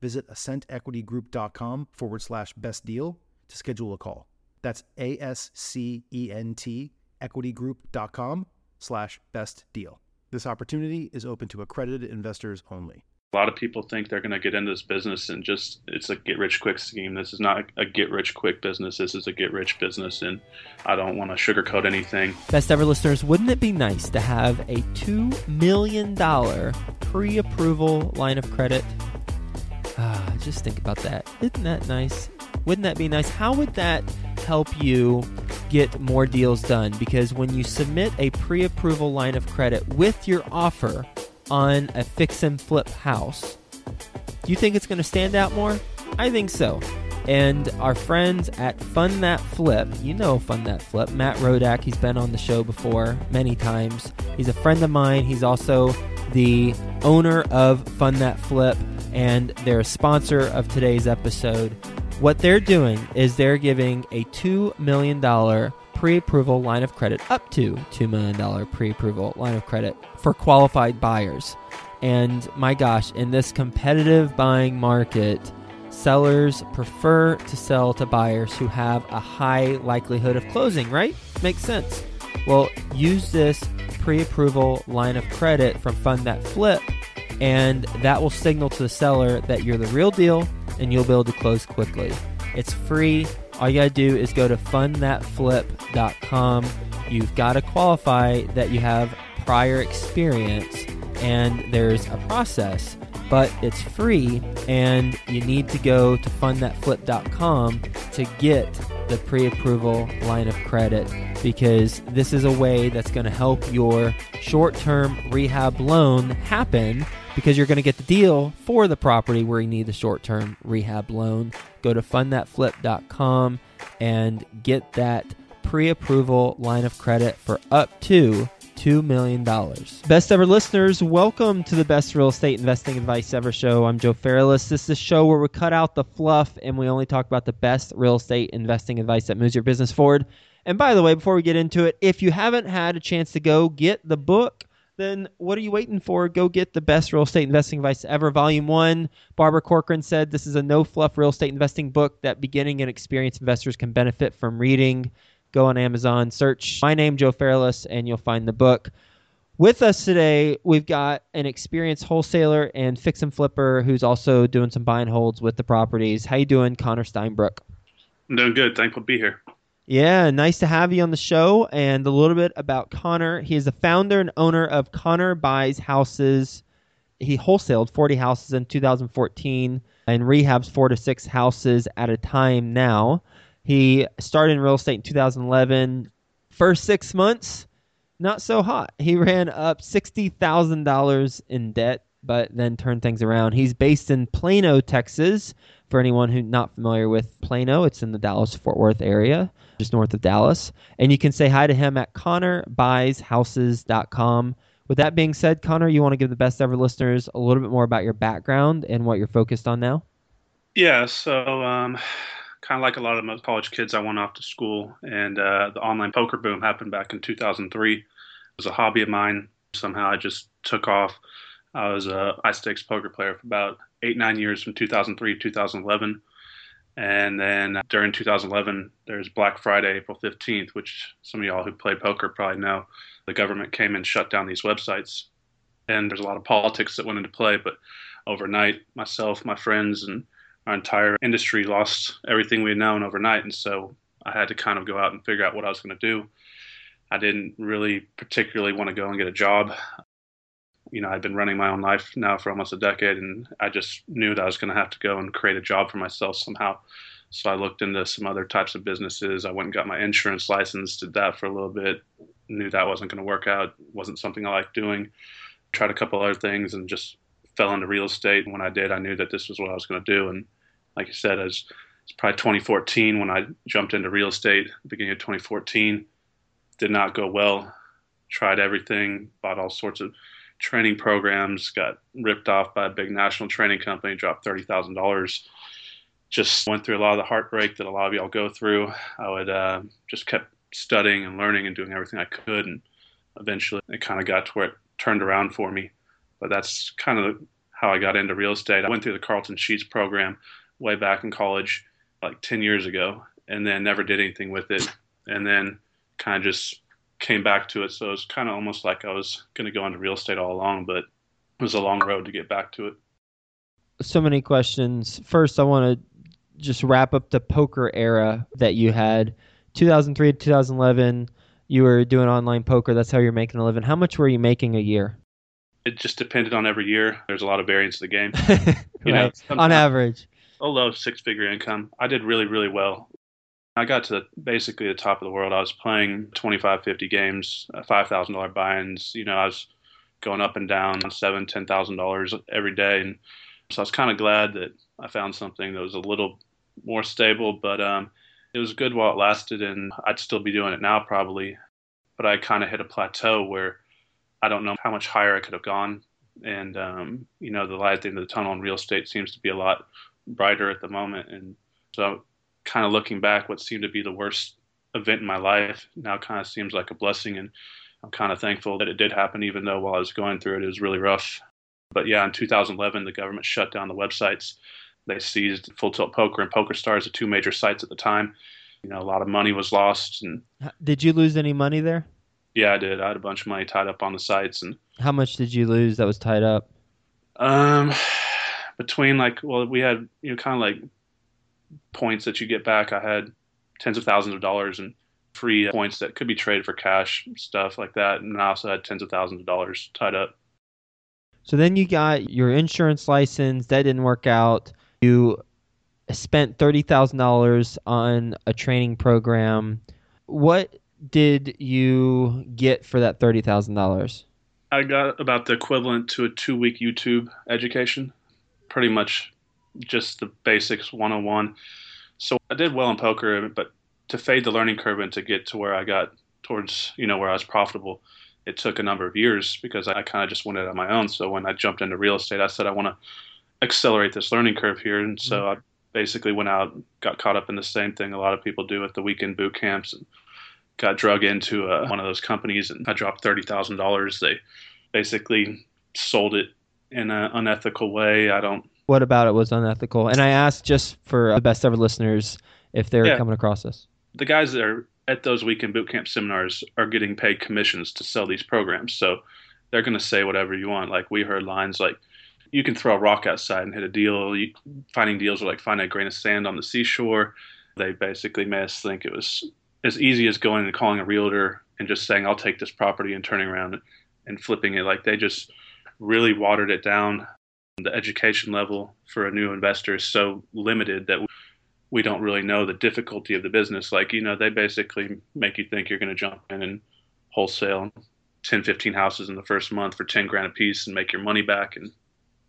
visit ascentequitygroup.com forward slash best deal to schedule a call. That's A S C E N T equitygroup.com slash best deal. This opportunity is open to accredited investors only. A lot of people think they're going to get into this business and just it's a get rich quick scheme. This is not a get rich quick business. This is a get rich business, and I don't want to sugarcoat anything. Best ever listeners, wouldn't it be nice to have a $2 million pre approval line of credit? Ah, just think about that. Isn't that nice? Wouldn't that be nice? How would that help you get more deals done? Because when you submit a pre approval line of credit with your offer on a fix and flip house, do you think it's going to stand out more? I think so. And our friends at Fund That Flip, you know Fund That Flip, Matt Rodak, he's been on the show before many times. He's a friend of mine. He's also the owner of Fund That Flip, and they're a sponsor of today's episode. What they're doing is they're giving a $2 million pre approval line of credit, up to $2 million pre approval line of credit for qualified buyers. And my gosh, in this competitive buying market, sellers prefer to sell to buyers who have a high likelihood of closing, right? Makes sense. Well, use this pre approval line of credit from Fund That Flip, and that will signal to the seller that you're the real deal and you'll be able to close quickly. It's free. All you got to do is go to fundthatflip.com. You've got to qualify that you have prior experience, and there's a process, but it's free, and you need to go to fundthatflip.com to get the pre approval line of credit because this is a way that's going to help your short term rehab loan happen because you're going to get the deal for the property where you need the short term rehab loan. Go to fundthatflip.com and get that pre approval line of credit for up to $2 million. Best ever listeners, welcome to the Best Real Estate Investing Advice Ever show. I'm Joe Fairless. This is a show where we cut out the fluff and we only talk about the best real estate investing advice that moves your business forward. And by the way, before we get into it, if you haven't had a chance to go get the book, then what are you waiting for? Go get the best real estate investing advice ever, volume one. Barbara Corcoran said this is a no fluff real estate investing book that beginning and experienced investors can benefit from reading go on Amazon, search my name, Joe Fairless, and you'll find the book. With us today, we've got an experienced wholesaler and fix and flipper who's also doing some buy and holds with the properties. How you doing, Connor Steinbrook? I'm doing good. Thankful to be here. Yeah, nice to have you on the show. And a little bit about Connor. He is the founder and owner of Connor Buys Houses. He wholesaled 40 houses in 2014 and rehabs four to six houses at a time now. He started in real estate in 2011. First six months, not so hot. He ran up $60,000 in debt, but then turned things around. He's based in Plano, Texas. For anyone who's not familiar with Plano, it's in the Dallas Fort Worth area, just north of Dallas. And you can say hi to him at connorbuyshouses.com. With that being said, Connor, you want to give the best ever listeners a little bit more about your background and what you're focused on now? Yeah, so um, kind of like a lot of most college kids, I went off to school, and uh, the online poker boom happened back in 2003. It was a hobby of mine. Somehow I just took off. I was a high stakes poker player for about eight, nine years from 2003 to 2011. And then during 2011, there's Black Friday, April 15th, which some of y'all who play poker probably know. The government came and shut down these websites. And there's a lot of politics that went into play. But overnight, myself, my friends, and our entire industry lost everything we had known overnight. And so I had to kind of go out and figure out what I was going to do. I didn't really particularly want to go and get a job. You know, I'd been running my own life now for almost a decade, and I just knew that I was going to have to go and create a job for myself somehow. So I looked into some other types of businesses. I went and got my insurance license, did that for a little bit, knew that wasn't going to work out, wasn't something I liked doing. Tried a couple other things and just fell into real estate. And when I did, I knew that this was what I was going to do. And like I said, as it's probably 2014 when I jumped into real estate, beginning of 2014. Did not go well. Tried everything, bought all sorts of training programs, got ripped off by a big national training company, dropped $30,000. Just went through a lot of the heartbreak that a lot of y'all go through. I would uh, just kept studying and learning and doing everything I could. And eventually it kind of got to where it turned around for me. But that's kind of how I got into real estate. I went through the Carleton Sheets program way back in college, like 10 years ago, and then never did anything with it. And then kind of just came back to it. So it's kind of almost like I was going to go into real estate all along, but it was a long road to get back to it. So many questions. First, I want to just wrap up the poker era that you had 2003 to 2011. You were doing online poker. That's how you're making a living. How much were you making a year? It just depended on every year. There's a lot of variance in the game. you right. know, on average. A low six figure income. I did really, really well. I got to basically the top of the world. I was playing 25, 50 games, uh, $5,000 buy-ins. You know, I was going up and down seven, ten thousand dollars every day, and so I was kind of glad that I found something that was a little more stable. But um, it was good while it lasted, and I'd still be doing it now probably. But I kind of hit a plateau where I don't know how much higher I could have gone, and um, you know, the light at the end of the tunnel in real estate seems to be a lot brighter at the moment, and so kind of looking back, what seemed to be the worst event in my life now kind of seems like a blessing. And I'm kind of thankful that it did happen, even though while I was going through it, it was really rough. But yeah, in 2011, the government shut down the websites. They seized Full Tilt Poker and Poker Stars, the two major sites at the time. You know, a lot of money was lost. And did you lose any money there? Yeah, I did. I had a bunch of money tied up on the sites. And how much did you lose that was tied up? Um, between like, well, we had you know kind of like points that you get back. I had tens of thousands of dollars in free points that could be traded for cash, stuff like that. And I also had tens of thousands of dollars tied up. So then you got your insurance license. That didn't work out. You spent $30,000 on a training program. What did you get for that $30,000? I got about the equivalent to a two week YouTube education. Pretty much just the basics 101. So I did well in poker, but to fade the learning curve and to get to where I got towards, you know, where I was profitable, it took a number of years because I kind of just went it on my own. So when I jumped into real estate, I said I want to accelerate this learning curve here, and so mm-hmm. I basically went out, got caught up in the same thing a lot of people do at the weekend boot camps, and got drug into uh, one of those companies, and I dropped thirty thousand dollars. They basically sold it in an unethical way. I don't what about it was unethical? And I asked just for uh, the best ever listeners if they're yeah. coming across this. The guys that are at those weekend boot camp seminars are getting paid commissions to sell these programs. So they're going to say whatever you want. Like we heard lines like, you can throw a rock outside and hit a deal. You, finding deals are like finding a grain of sand on the seashore. They basically made us think it was as easy as going and calling a realtor and just saying, I'll take this property and turning around and flipping it. Like they just really watered it down the education level for a new investor is so limited that we don't really know the difficulty of the business. Like, you know, they basically make you think you're going to jump in and wholesale 10, 15 houses in the first month for 10 grand a piece and make your money back. And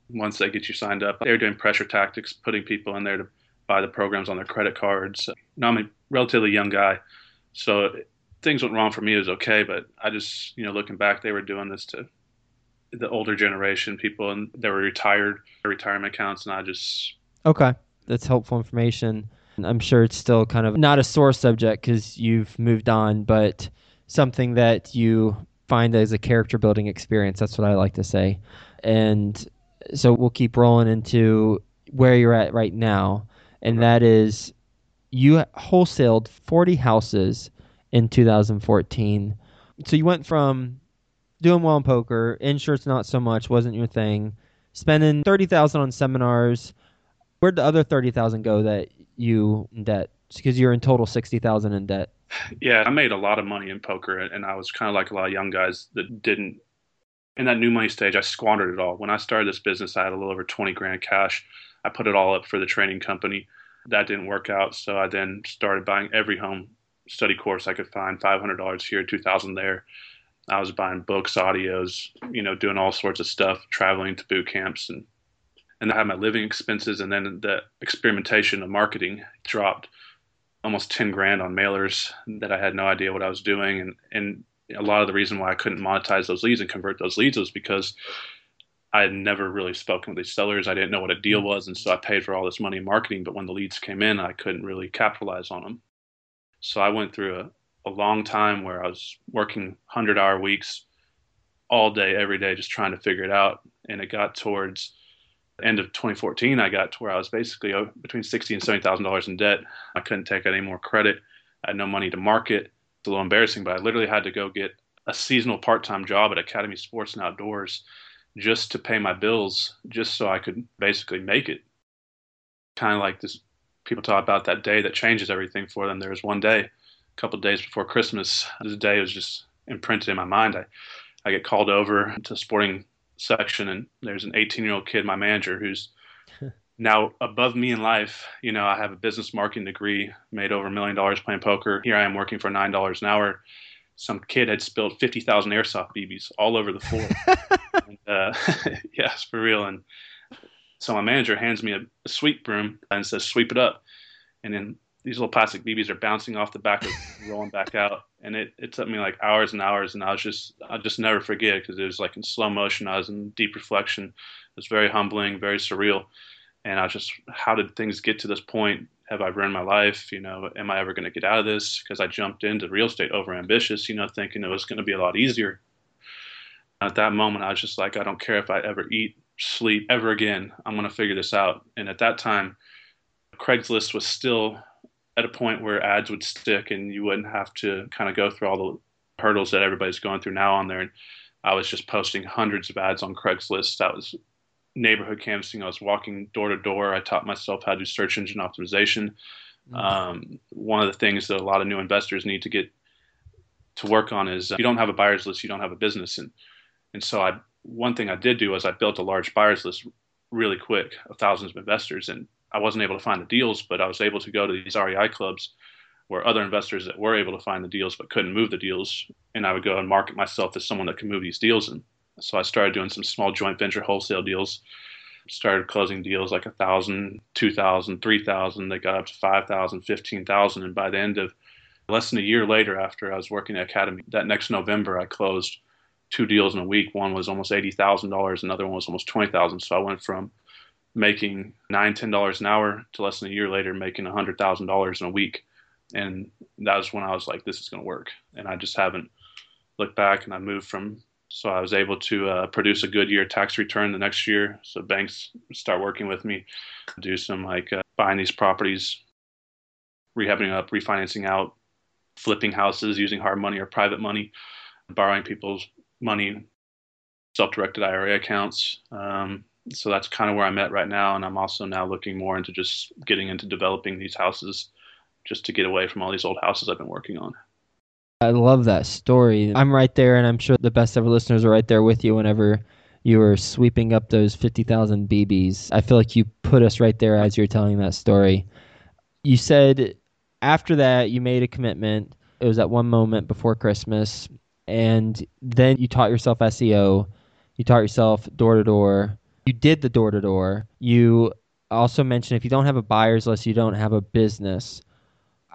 once they get you signed up, they're doing pressure tactics, putting people in there to buy the programs on their credit cards. Now, I'm a relatively young guy, so things went wrong for me. It was okay, but I just, you know, looking back, they were doing this to the older generation people and they were retired retirement accounts and I just okay that's helpful information. I'm sure it's still kind of not a sore subject because you've moved on but something that you find as a character building experience that's what I like to say. And so we'll keep rolling into where you're at right now and that is you wholesaled 40 houses in 2014 so you went from doing well in poker. Insurance not so much, wasn't your thing. Spending thirty thousand on seminars. Where'd the other thirty thousand go that you in debt? Because you're in total sixty thousand in debt. Yeah, I made a lot of money in poker, and I was kind of like a lot of young guys that didn't. In that new money stage, I squandered it all. When I started this business, I had a little over twenty grand cash. I put it all up for the training company. That didn't work out, so I then started buying every home study course I could find, five hundred dollars here, two thousand there. I was buying books, audios, you know, doing all sorts of stuff, traveling to boot camps, and and I had my living expenses, and then the experimentation of marketing dropped almost 10 grand on mailers that I had no idea what I was doing. And, and a lot of the reason why I couldn't monetize those leads and convert those leads was because I had never really spoken with these sellers. I didn't know what a deal was. And so I paid for all this money in marketing. But when the leads came in, I couldn't really capitalize on them. So I went through a, a long time where I was working 100 hour weeks all day, every day, just trying to figure it out. And it got towards end of 2014, I got to where I was basically between sixty and seventy thousand dollars in debt. I couldn't take any more credit. I had no money to market. It's a little embarrassing, but I literally had to go get a seasonal part-time job at Academy Sports and Outdoors just to pay my bills, just so I could basically make it. Kind of like this. People talk about that day that changes everything for them. There was one day, couple days before Christmas. This day was just imprinted in my mind. I, I get called over to sporting section, and there's an 18 year old kid, my manager, who's now above me in life. You know, I have a business marketing degree, made over a million dollars playing poker. Here I am working for nine dollars an hour. Some kid had spilled 50,000 airsoft BBs all over the floor. and, uh, yes, for real. And so my manager hands me a, a sweep broom and says, "Sweep it up." And then these little plastic BBs are bouncing off the back of rolling back out. And it, it took me like hours and hours. And I was just, I'll just never forget because it was like in slow motion. I was in deep reflection. It was very humbling, very surreal. And I was just, how did things get to this point? Have I ruined my life? You know, am I ever going to get out of this? Because I jumped into real estate over ambitious, you know, thinking it was going to be a lot easier. At that moment, I was just like, I don't care if I ever eat, sleep ever again. I'm going to figure this out. And at that time, Craigslist was still at a point where ads would stick and you wouldn't have to kind of go through all the hurdles that everybody's going through now on there. And I was just posting hundreds of ads on Craigslist. That was neighborhood canvassing. I was walking door to door. I taught myself how to do search engine optimization. Mm-hmm. Um, one of the things that a lot of new investors need to get to work on is uh, you don't have a buyer's list, you don't have a business. And and so I one thing I did do was I built a large buyer's list really quick of thousands of investors. And I wasn't able to find the deals, but I was able to go to these REI clubs where other investors that were able to find the deals but couldn't move the deals, and I would go and market myself as someone that can move these deals. And so I started doing some small joint venture wholesale deals. Started closing deals like a thousand, two thousand, three thousand. They got up to five thousand, fifteen thousand, and by the end of less than a year later, after I was working at Academy, that next November I closed two deals in a week. One was almost eighty thousand dollars, another one was almost twenty thousand. So I went from making nine, ten dollars an hour to less than a year later making a hundred thousand dollars in a week. And that was when I was like, this is going to work. And I just haven't looked back. And I moved from, so I was able to uh, produce a good year tax return the next year. So banks start working with me, do some like uh, buying these properties, rehabbing up, refinancing out, flipping houses using hard money or private money, borrowing people's money, self-directed IRA accounts, um, so that's kind of where I'm at right now. And I'm also now looking more into just getting into developing these houses just to get away from all these old houses I've been working on. I love that story. I'm right there, and I'm sure the best ever listeners are right there with you whenever you were sweeping up those 50,000 BBs. I feel like you put us right there as you're telling that story. You said after that, you made a commitment. It was at one moment before Christmas. And then you taught yourself SEO, you taught yourself door to door, you did the door to door. You also mentioned if you don't have a buyer's list, you don't have a business.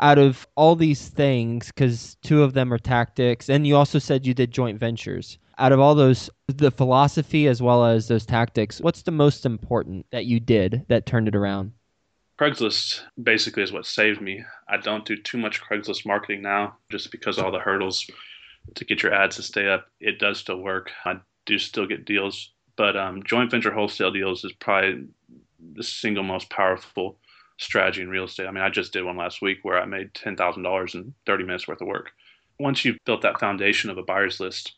Out of all these things, because two of them are tactics, and you also said you did joint ventures. Out of all those, the philosophy as well as those tactics, what's the most important that you did that turned it around? Craigslist basically is what saved me. I don't do too much Craigslist marketing now just because all the hurdles to get your ads to stay up. It does still work. I do still get deals but um, joint venture wholesale deals is probably the single most powerful strategy in real estate. I mean, I just did one last week where I made ten thousand dollars in thirty minutes worth of work. Once you've built that foundation of a buyer's list,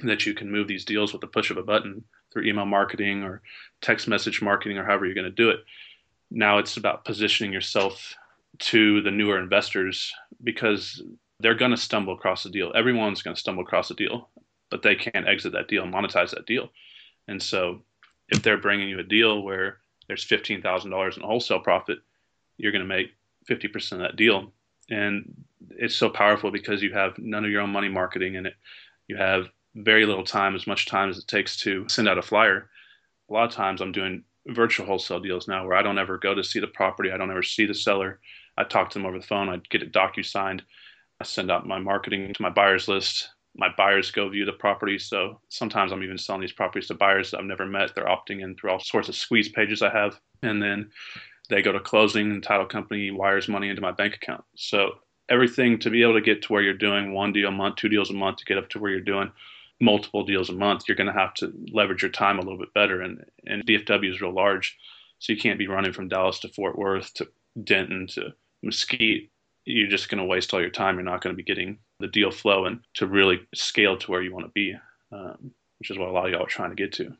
that you can move these deals with the push of a button through email marketing or text message marketing or however you're going to do it, now it's about positioning yourself to the newer investors because they're going to stumble across the deal. Everyone's going to stumble across the deal, but they can't exit that deal and monetize that deal. And so if they're bringing you a deal where there's $15,000 in wholesale profit, you're going to make 50% of that deal. And it's so powerful because you have none of your own money marketing in it. You have very little time, as much time as it takes to send out a flyer. A lot of times I'm doing virtual wholesale deals now where I don't ever go to see the property. I don't ever see the seller. I talk to them over the phone. I get it docu signed. I send out my marketing to my buyers list. My buyers go view the property. So sometimes I'm even selling these properties to buyers that I've never met. They're opting in through all sorts of squeeze pages I have. And then they go to closing and title company wires money into my bank account. So everything to be able to get to where you're doing one deal a month, two deals a month to get up to where you're doing multiple deals a month, you're going to have to leverage your time a little bit better. And, and DFW is real large. So you can't be running from Dallas to Fort Worth to Denton to Mesquite. You're just going to waste all your time. You're not going to be getting the deal flow and to really scale to where you want to be, um, which is what a lot of y'all are trying to get to.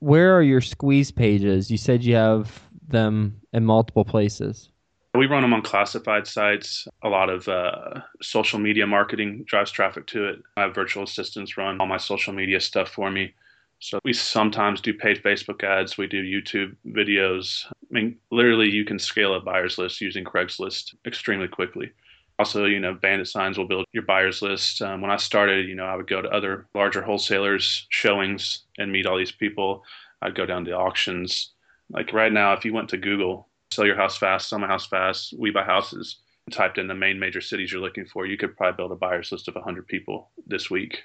Where are your squeeze pages? You said you have them in multiple places. We run them on classified sites. A lot of uh, social media marketing drives traffic to it. I have virtual assistants run all my social media stuff for me. So we sometimes do paid Facebook ads. We do YouTube videos. I mean, literally, you can scale a buyer's list using Craigslist extremely quickly. Also, you know, Bandit Signs will build your buyer's list. Um, when I started, you know, I would go to other larger wholesalers' showings and meet all these people. I'd go down to auctions. Like right now, if you went to Google sell your house fast, sell my house fast, we buy houses, typed in the main major cities you're looking for, you could probably build a buyer's list of 100 people this week.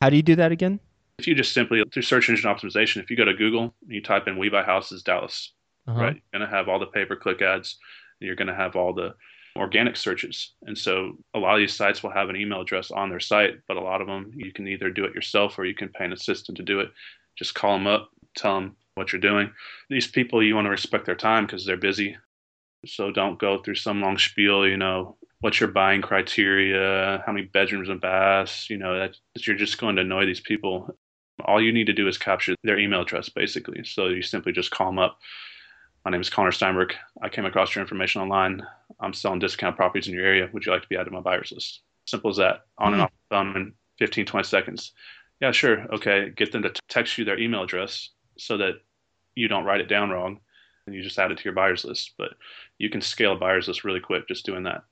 How do you do that again? If you just simply through search engine optimization, if you go to Google and you type in "We Buy Houses Dallas," uh-huh. right, you're going to have all the pay per click ads. You're going to have all the organic searches, and so a lot of these sites will have an email address on their site, but a lot of them you can either do it yourself or you can pay an assistant to do it. Just call them up, tell them what you're doing. These people, you want to respect their time because they're busy. So don't go through some long spiel, you know, what's your buying criteria, how many bedrooms and baths, you know, that you're just going to annoy these people. All you need to do is capture their email address, basically. So you simply just call them up. My name is Connor Steinbrook. I came across your information online. I'm selling discount properties in your area. Would you like to be added to my buyers list? Simple as that. On mm-hmm. and off the phone in 15, 20 seconds. Yeah, sure. Okay. Get them to text you their email address so that you don't write it down wrong and you just add it to your buyers list. But you can scale a buyers list really quick just doing that.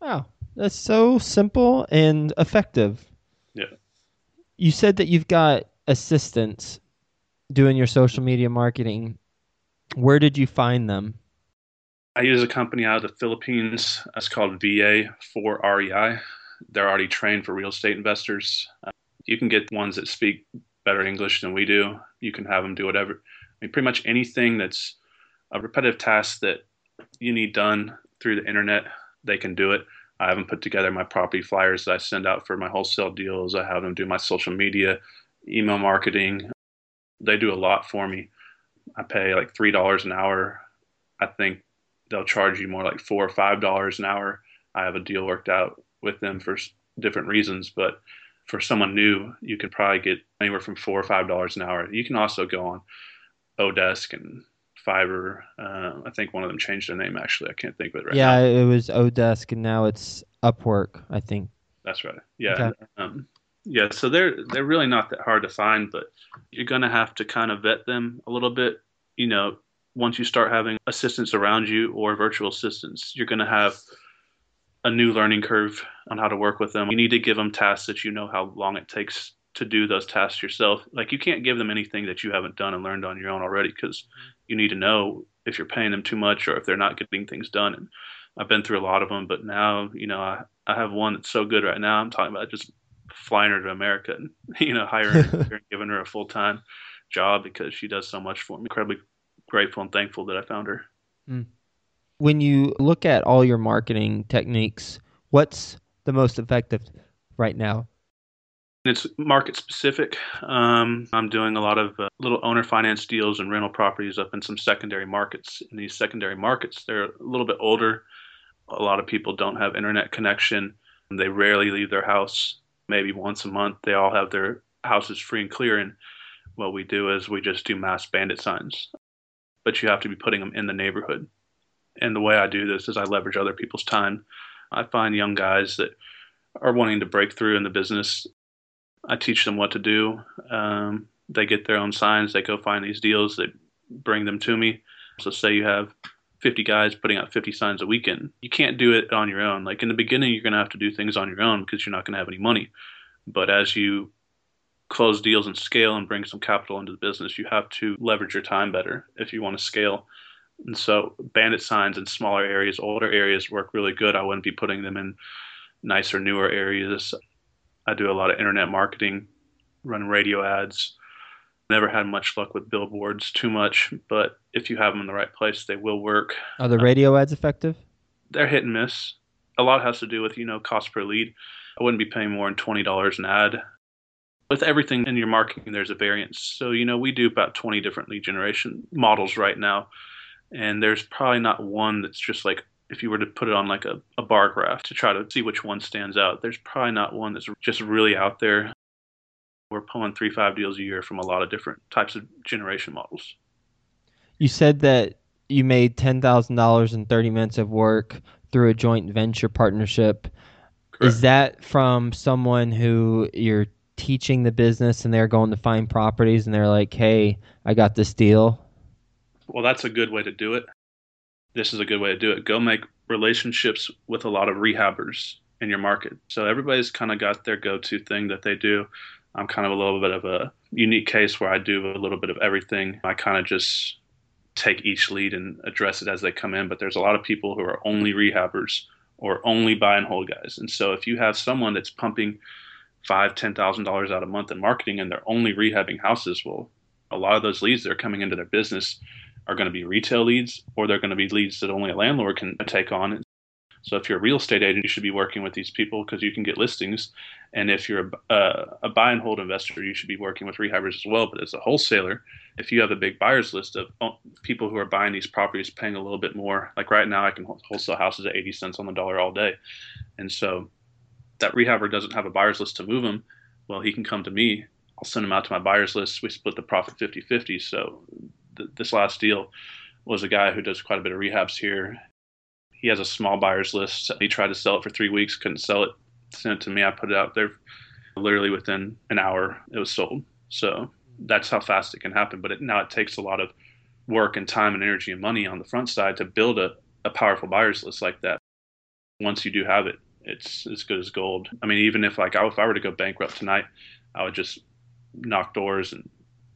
Wow. That's so simple and effective. Yeah. You said that you've got assistants doing your social media marketing. Where did you find them? I use a company out of the Philippines. It's called VA4REI. They're already trained for real estate investors. Uh, you can get ones that speak better English than we do. You can have them do whatever. I mean, pretty much anything that's a repetitive task that you need done through the internet, they can do it. I have them put together my property flyers that I send out for my wholesale deals. I have them do my social media, email marketing. They do a lot for me. I pay like three dollars an hour. I think they'll charge you more like four or five dollars an hour. I have a deal worked out with them for different reasons, but for someone new, you could probably get anywhere from four or five dollars an hour. You can also go on Odesk and Fiverr. Uh, I think one of them changed their name. Actually, I can't think of it right yeah, now. Yeah, it was Odesk, and now it's Upwork. I think. That's right. Yeah. Okay. Um, yeah. So they're they're really not that hard to find, but you're gonna have to kind of vet them a little bit. You know, once you start having assistants around you or virtual assistants, you're gonna have a new learning curve on how to work with them. You need to give them tasks that you know how long it takes to do those tasks yourself. Like you can't give them anything that you haven't done and learned on your own already because you need to know if you're paying them too much or if they're not getting things done. And I've been through a lot of them, but now, you know, I, I have one that's so good right now. I'm talking about just flying her to America and, you know, hiring her and giving her a full time job because she does so much for me. Incredibly grateful and thankful that I found her. Mm. When you look at all your marketing techniques, what's the most effective right now? It's market specific. Um, I'm doing a lot of uh, little owner finance deals and rental properties up in some secondary markets. In these secondary markets, they're a little bit older. A lot of people don't have internet connection. They rarely leave their house. Maybe once a month, they all have their houses free and clear. And what we do is we just do mass bandit signs but you have to be putting them in the neighborhood. And the way I do this is I leverage other people's time. I find young guys that are wanting to break through in the business. I teach them what to do. Um, they get their own signs. They go find these deals. They bring them to me. So say you have 50 guys putting out 50 signs a weekend. You can't do it on your own. Like in the beginning, you're going to have to do things on your own because you're not going to have any money. But as you close deals and scale and bring some capital into the business, you have to leverage your time better if you want to scale. And so, bandit signs in smaller areas, older areas work really good. I wouldn't be putting them in nicer, newer areas. I do a lot of internet marketing, run radio ads. Never had much luck with billboards too much, but if you have them in the right place, they will work. Are the uh, radio ads effective? They're hit and miss. A lot has to do with, you know, cost per lead. I wouldn't be paying more than $20 an ad with everything in your marketing, there's a variance. So, you know, we do about 20 different lead generation models right now. And there's probably not one that's just like, if you were to put it on like a, a bar graph to try to see which one stands out, there's probably not one that's just really out there. We're pulling three, five deals a year from a lot of different types of generation models. You said that you made $10,000 in 30 minutes of work through a joint venture partnership. Correct. Is that from someone who you're teaching the business and they're going to find properties and they're like, hey, I got this deal? Well, that's a good way to do it. This is a good way to do it. Go make relationships with a lot of rehabbers in your market. So everybody's kind of got their go to thing that they do. I'm kind of a little bit of a unique case where I do a little bit of everything. I kind of just take each lead and address it as they come in. But there's a lot of people who are only rehabbers or only buy and hold guys. And so if you have someone that's pumping five, ten thousand dollars out a month in marketing, and they're only rehabbing houses. Well, a lot of those leads that are coming into their business are going to be retail leads, or they're going to be leads that only a landlord can take on. So if you're a real estate agent, you should be working with these people because you can get listings. And if you're a, a buy and hold investor, you should be working with rehabbers as well. But as a wholesaler, if you have a big buyers list of oh, people who are buying these properties, paying a little bit more, like right now, I can wholesale houses at 80 cents on the dollar all day. And so that rehabber doesn't have a buyer's list to move him, well, he can come to me. I'll send him out to my buyer's list. We split the profit 50 50. So th- this last deal was a guy who does quite a bit of rehabs here. He has a small buyer's list. He tried to sell it for three weeks, couldn't sell it. Sent it to me. I put it out there. Literally within an hour, it was sold. So that's how fast it can happen. But it, now it takes a lot of work and time and energy and money on the front side to build a, a powerful buyer's list like that. Once you do have it, it's as good as gold. I mean, even if like I, if I were to go bankrupt tonight, I would just knock doors and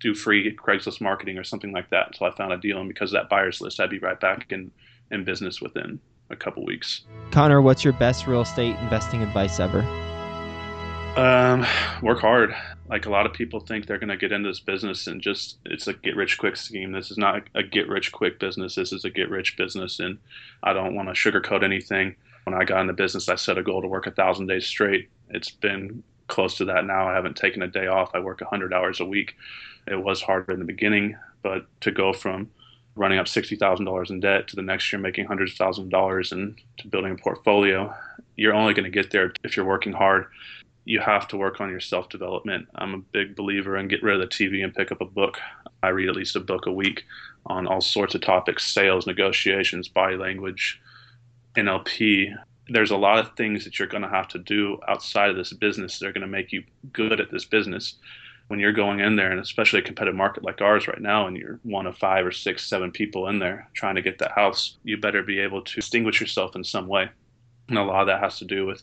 do free Craigslist marketing or something like that until I found a deal. And because of that buyer's list, I'd be right back in in business within a couple weeks. Connor, what's your best real estate investing advice ever? Um, work hard. Like a lot of people think they're going to get into this business and just it's a get rich quick scheme. This is not a get rich quick business. This is a get rich business, and I don't want to sugarcoat anything. When I got in the business, I set a goal to work a thousand days straight. It's been close to that now. I haven't taken a day off. I work 100 hours a week. It was harder in the beginning, but to go from running up $60,000 in debt to the next year making hundreds of thousands of dollars and to building a portfolio, you're only going to get there if you're working hard. You have to work on your self development. I'm a big believer in get rid of the TV and pick up a book. I read at least a book a week on all sorts of topics sales, negotiations, body language, NLP, there's a lot of things that you're going to have to do outside of this business that are going to make you good at this business. When you're going in there, and especially a competitive market like ours right now, and you're one of five or six, seven people in there trying to get that house, you better be able to distinguish yourself in some way. And a lot of that has to do with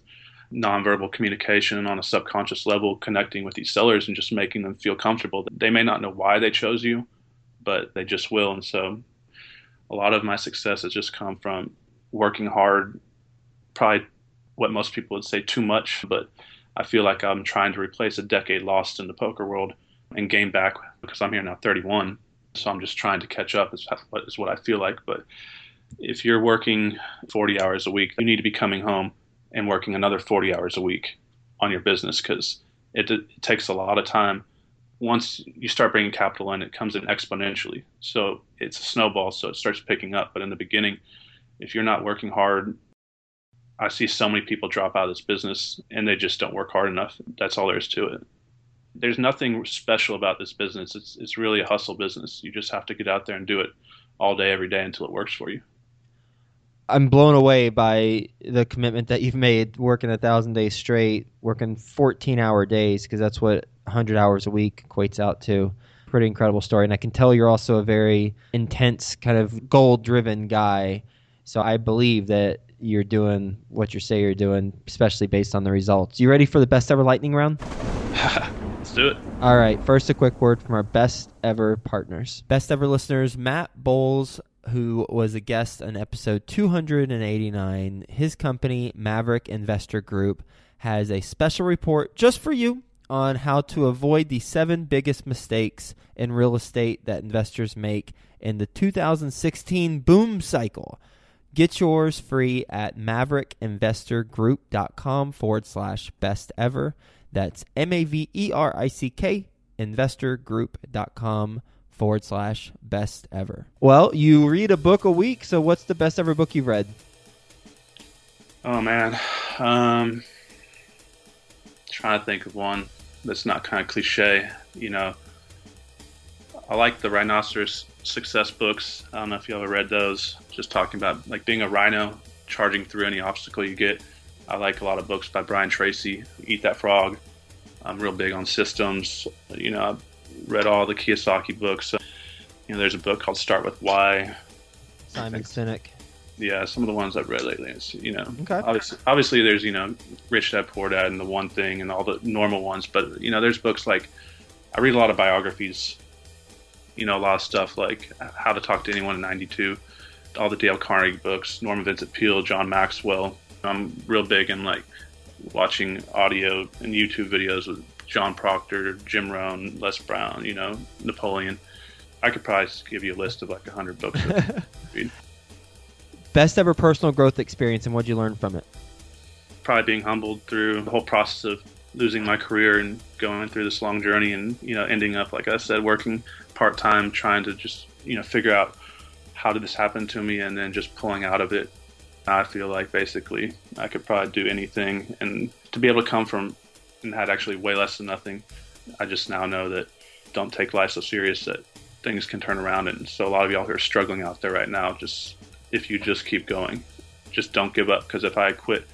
nonverbal communication on a subconscious level, connecting with these sellers and just making them feel comfortable. They may not know why they chose you, but they just will. And so a lot of my success has just come from working hard, probably what most people would say too much, but I feel like I'm trying to replace a decade lost in the poker world and gain back because I'm here now 31. So I'm just trying to catch up is what, is what I feel like. But if you're working 40 hours a week, you need to be coming home and working another 40 hours a week on your business because it, it takes a lot of time. Once you start bringing capital in, it comes in exponentially. So it's a snowball, so it starts picking up. But in the beginning, if you're not working hard, I see so many people drop out of this business and they just don't work hard enough. That's all there is to it. There's nothing special about this business. It's it's really a hustle business. You just have to get out there and do it all day, every day until it works for you. I'm blown away by the commitment that you've made working a thousand days straight, working 14 hour days, because that's what 100 hours a week equates out to. Pretty incredible story. And I can tell you're also a very intense, kind of goal driven guy. So I believe that you're doing what you say you're doing, especially based on the results. You ready for the best ever lightning round? Let's do it. All right. First, a quick word from our best ever partners. Best ever listeners, Matt Bowles, who was a guest on episode 289. His company, Maverick Investor Group, has a special report just for you on how to avoid the seven biggest mistakes in real estate that investors make in the 2016 boom cycle. Get yours free at maverickinvestorgroup.com forward slash best ever. That's M A V E R I C K investorgroup.com forward slash best ever. Well, you read a book a week, so what's the best ever book you've read? Oh man, um, trying to think of one that's not kind of cliche. You know, I like the rhinoceros success books. I don't know if you ever read those. Just talking about like being a rhino, charging through any obstacle you get. I like a lot of books by Brian Tracy. Eat That Frog. I'm real big on systems. You know, I've read all the Kiyosaki books. You know, there's a book called Start with Why. Simon Sinek. Yeah, some of the ones I've read lately. It's, you know, Okay. obviously, obviously there's you know Rich Dad Poor Dad and the One Thing and all the normal ones, but you know there's books like I read a lot of biographies. You know, a lot of stuff like How to Talk to Anyone in '92, all the Dale Carnegie books, Norman Vincent Peale, John Maxwell. I'm real big in like watching audio and YouTube videos with John Proctor, Jim Rohn, Les Brown. You know, Napoleon. I could probably give you a list of like a hundred books. read. Best ever personal growth experience and what'd you learn from it? probably being humbled through the whole process of losing my career and going through this long journey and you know ending up like i said working part-time trying to just you know figure out how did this happen to me and then just pulling out of it i feel like basically i could probably do anything and to be able to come from and had actually way less than nothing i just now know that don't take life so serious that things can turn around and so a lot of y'all who are struggling out there right now just if you just keep going just don't give up because if i quit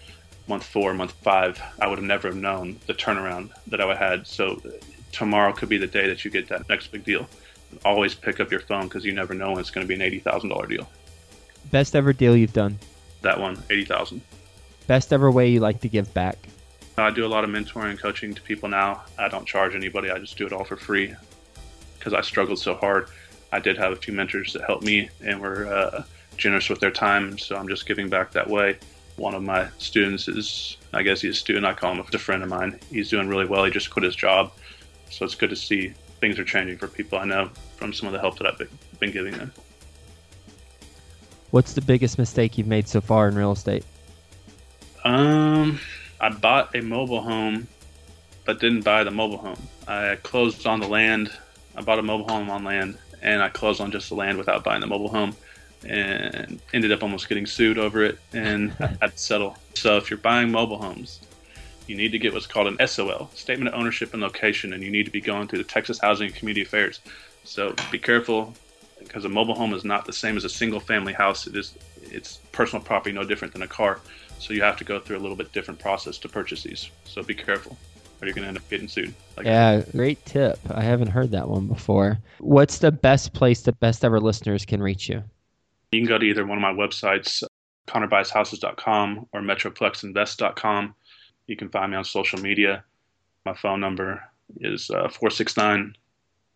month four, month five, I would have never have known the turnaround that I would have had. So tomorrow could be the day that you get that next big deal. Always pick up your phone because you never know when it's going to be an eighty thousand dollar deal. Best ever deal you've done? That one, eighty thousand. Best ever way you like to give back? I do a lot of mentoring and coaching to people now. I don't charge anybody. I just do it all for free because I struggled so hard. I did have a few mentors that helped me and were uh, generous with their time, so I'm just giving back that way. One of my students is, I guess he's a student. I call him a friend of mine. He's doing really well. He just quit his job, so it's good to see things are changing for people I know from some of the help that I've been- been giving them. What's the biggest mistake you've made so far in real estate? Um, I bought a mobile home, but didn't buy the mobile home. I closed on the land. I bought a mobile home on land, and I closed on just the land without buying the mobile home, and ended up almost getting sued over it, and had to settle. So if you're buying mobile homes, you need to get what's called an SOL, Statement of Ownership and Location, and you need to be going through the Texas Housing and Community Affairs. So be careful because a mobile home is not the same as a single family house. It is it's personal property, no different than a car. So you have to go through a little bit different process to purchase these. So be careful, or you're going to end up getting sued. Like, Yeah, great tip. I haven't heard that one before. What's the best place that best ever listeners can reach you? You can go to either one of my websites, connorbuyshouses.com or metroplexinvest.com. You can find me on social media. My phone number is uh, 469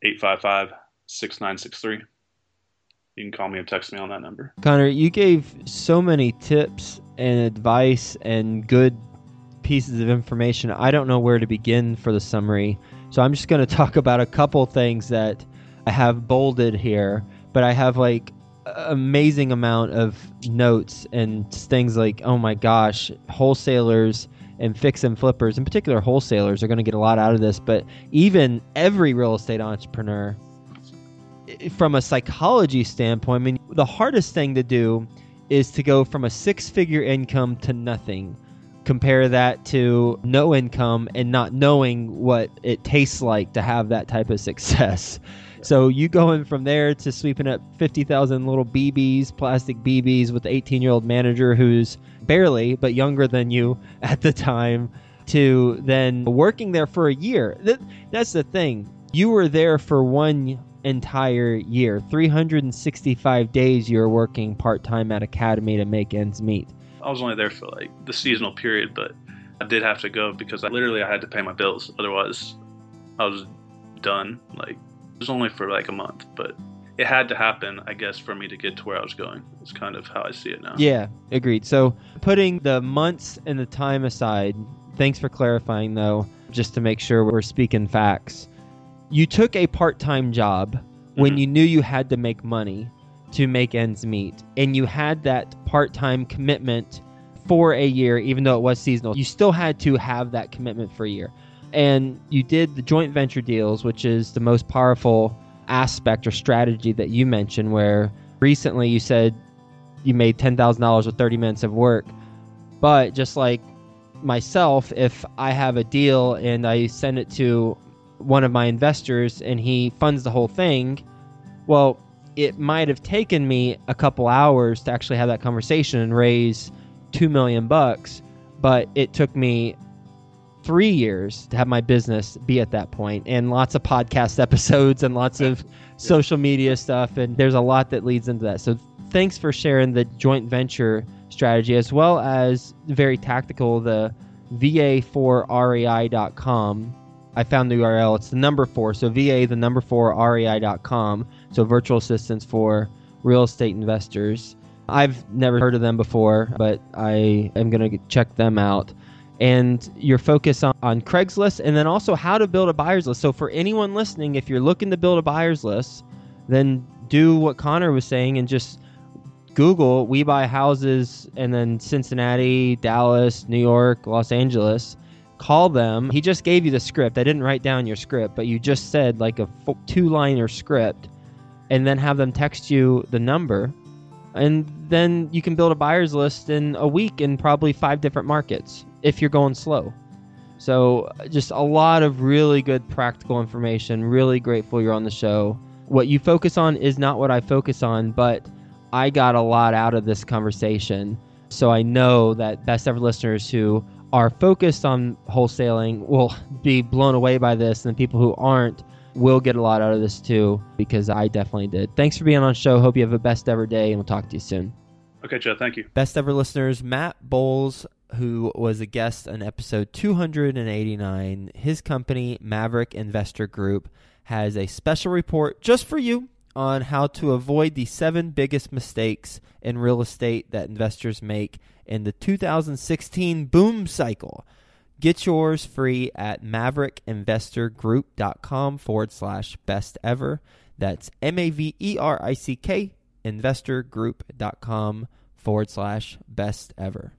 855 6963. You can call me or text me on that number. Connor, you gave so many tips and advice and good pieces of information. I don't know where to begin for the summary. So I'm just going to talk about a couple things that I have bolded here, but I have like amazing amount of notes and things like, oh my gosh, wholesalers and fix and flippers, in particular wholesalers, are going to get a lot out of this. But even every real estate entrepreneur, from a psychology standpoint, I mean, the hardest thing to do is to go from a six figure income to nothing. Compare that to no income and not knowing what it tastes like to have that type of success. So you going from there to sweeping up 50,000 little BBs, plastic BBs with the 18 year old manager who's barely, but younger than you at the time, to then working there for a year. That, that's the thing. You were there for one entire year, 365 days you were working part time at Academy to make ends meet. I was only there for like the seasonal period, but I did have to go because I literally I had to pay my bills. Otherwise, I was done. Like it was only for like a month, but it had to happen, I guess, for me to get to where I was going. It's kind of how I see it now. Yeah, agreed. So putting the months and the time aside, thanks for clarifying though, just to make sure we're speaking facts. You took a part time job when Mhm. you knew you had to make money to make ends meet, and you had that part time commitment for a year, even though it was seasonal. You still had to have that commitment for a year. And you did the joint venture deals, which is the most powerful aspect or strategy that you mentioned, where recently you said you made $10,000 with 30 minutes of work. But just like myself, if I have a deal and I send it to one of my investors and he funds the whole thing, well, it might have taken me a couple hours to actually have that conversation and raise 2 million bucks, but it took me 3 years to have my business be at that point and lots of podcast episodes and lots of social media stuff and there's a lot that leads into that. So thanks for sharing the joint venture strategy as well as very tactical the va4rei.com. I found the URL. It's the number four. So VA, the number four, rei.com. So virtual assistants for real estate investors. I've never heard of them before, but I am going to check them out. And your focus on, on Craigslist and then also how to build a buyer's list. So for anyone listening, if you're looking to build a buyer's list, then do what Connor was saying and just Google we buy houses and then Cincinnati, Dallas, New York, Los Angeles. Call them. He just gave you the script. I didn't write down your script, but you just said like a two liner script and then have them text you the number. And then you can build a buyer's list in a week in probably five different markets if you're going slow. So, uh, just a lot of really good practical information. Really grateful you're on the show. What you focus on is not what I focus on, but I got a lot out of this conversation. So I know that best ever listeners who are focused on wholesaling will be blown away by this, and people who aren't will get a lot out of this too, because I definitely did. Thanks for being on the show. Hope you have a best ever day, and we'll talk to you soon. Okay, Joe. Thank you. Best ever listeners, Matt Bowles, who was a guest on episode 289. His company, Maverick Investor Group, has a special report just for you on how to avoid the seven biggest mistakes in real estate that investors make in the 2016 boom cycle. Get yours free at maverickinvestorgroup.com forward slash best ever. That's M A V E R I C K investorgroup.com forward slash best ever.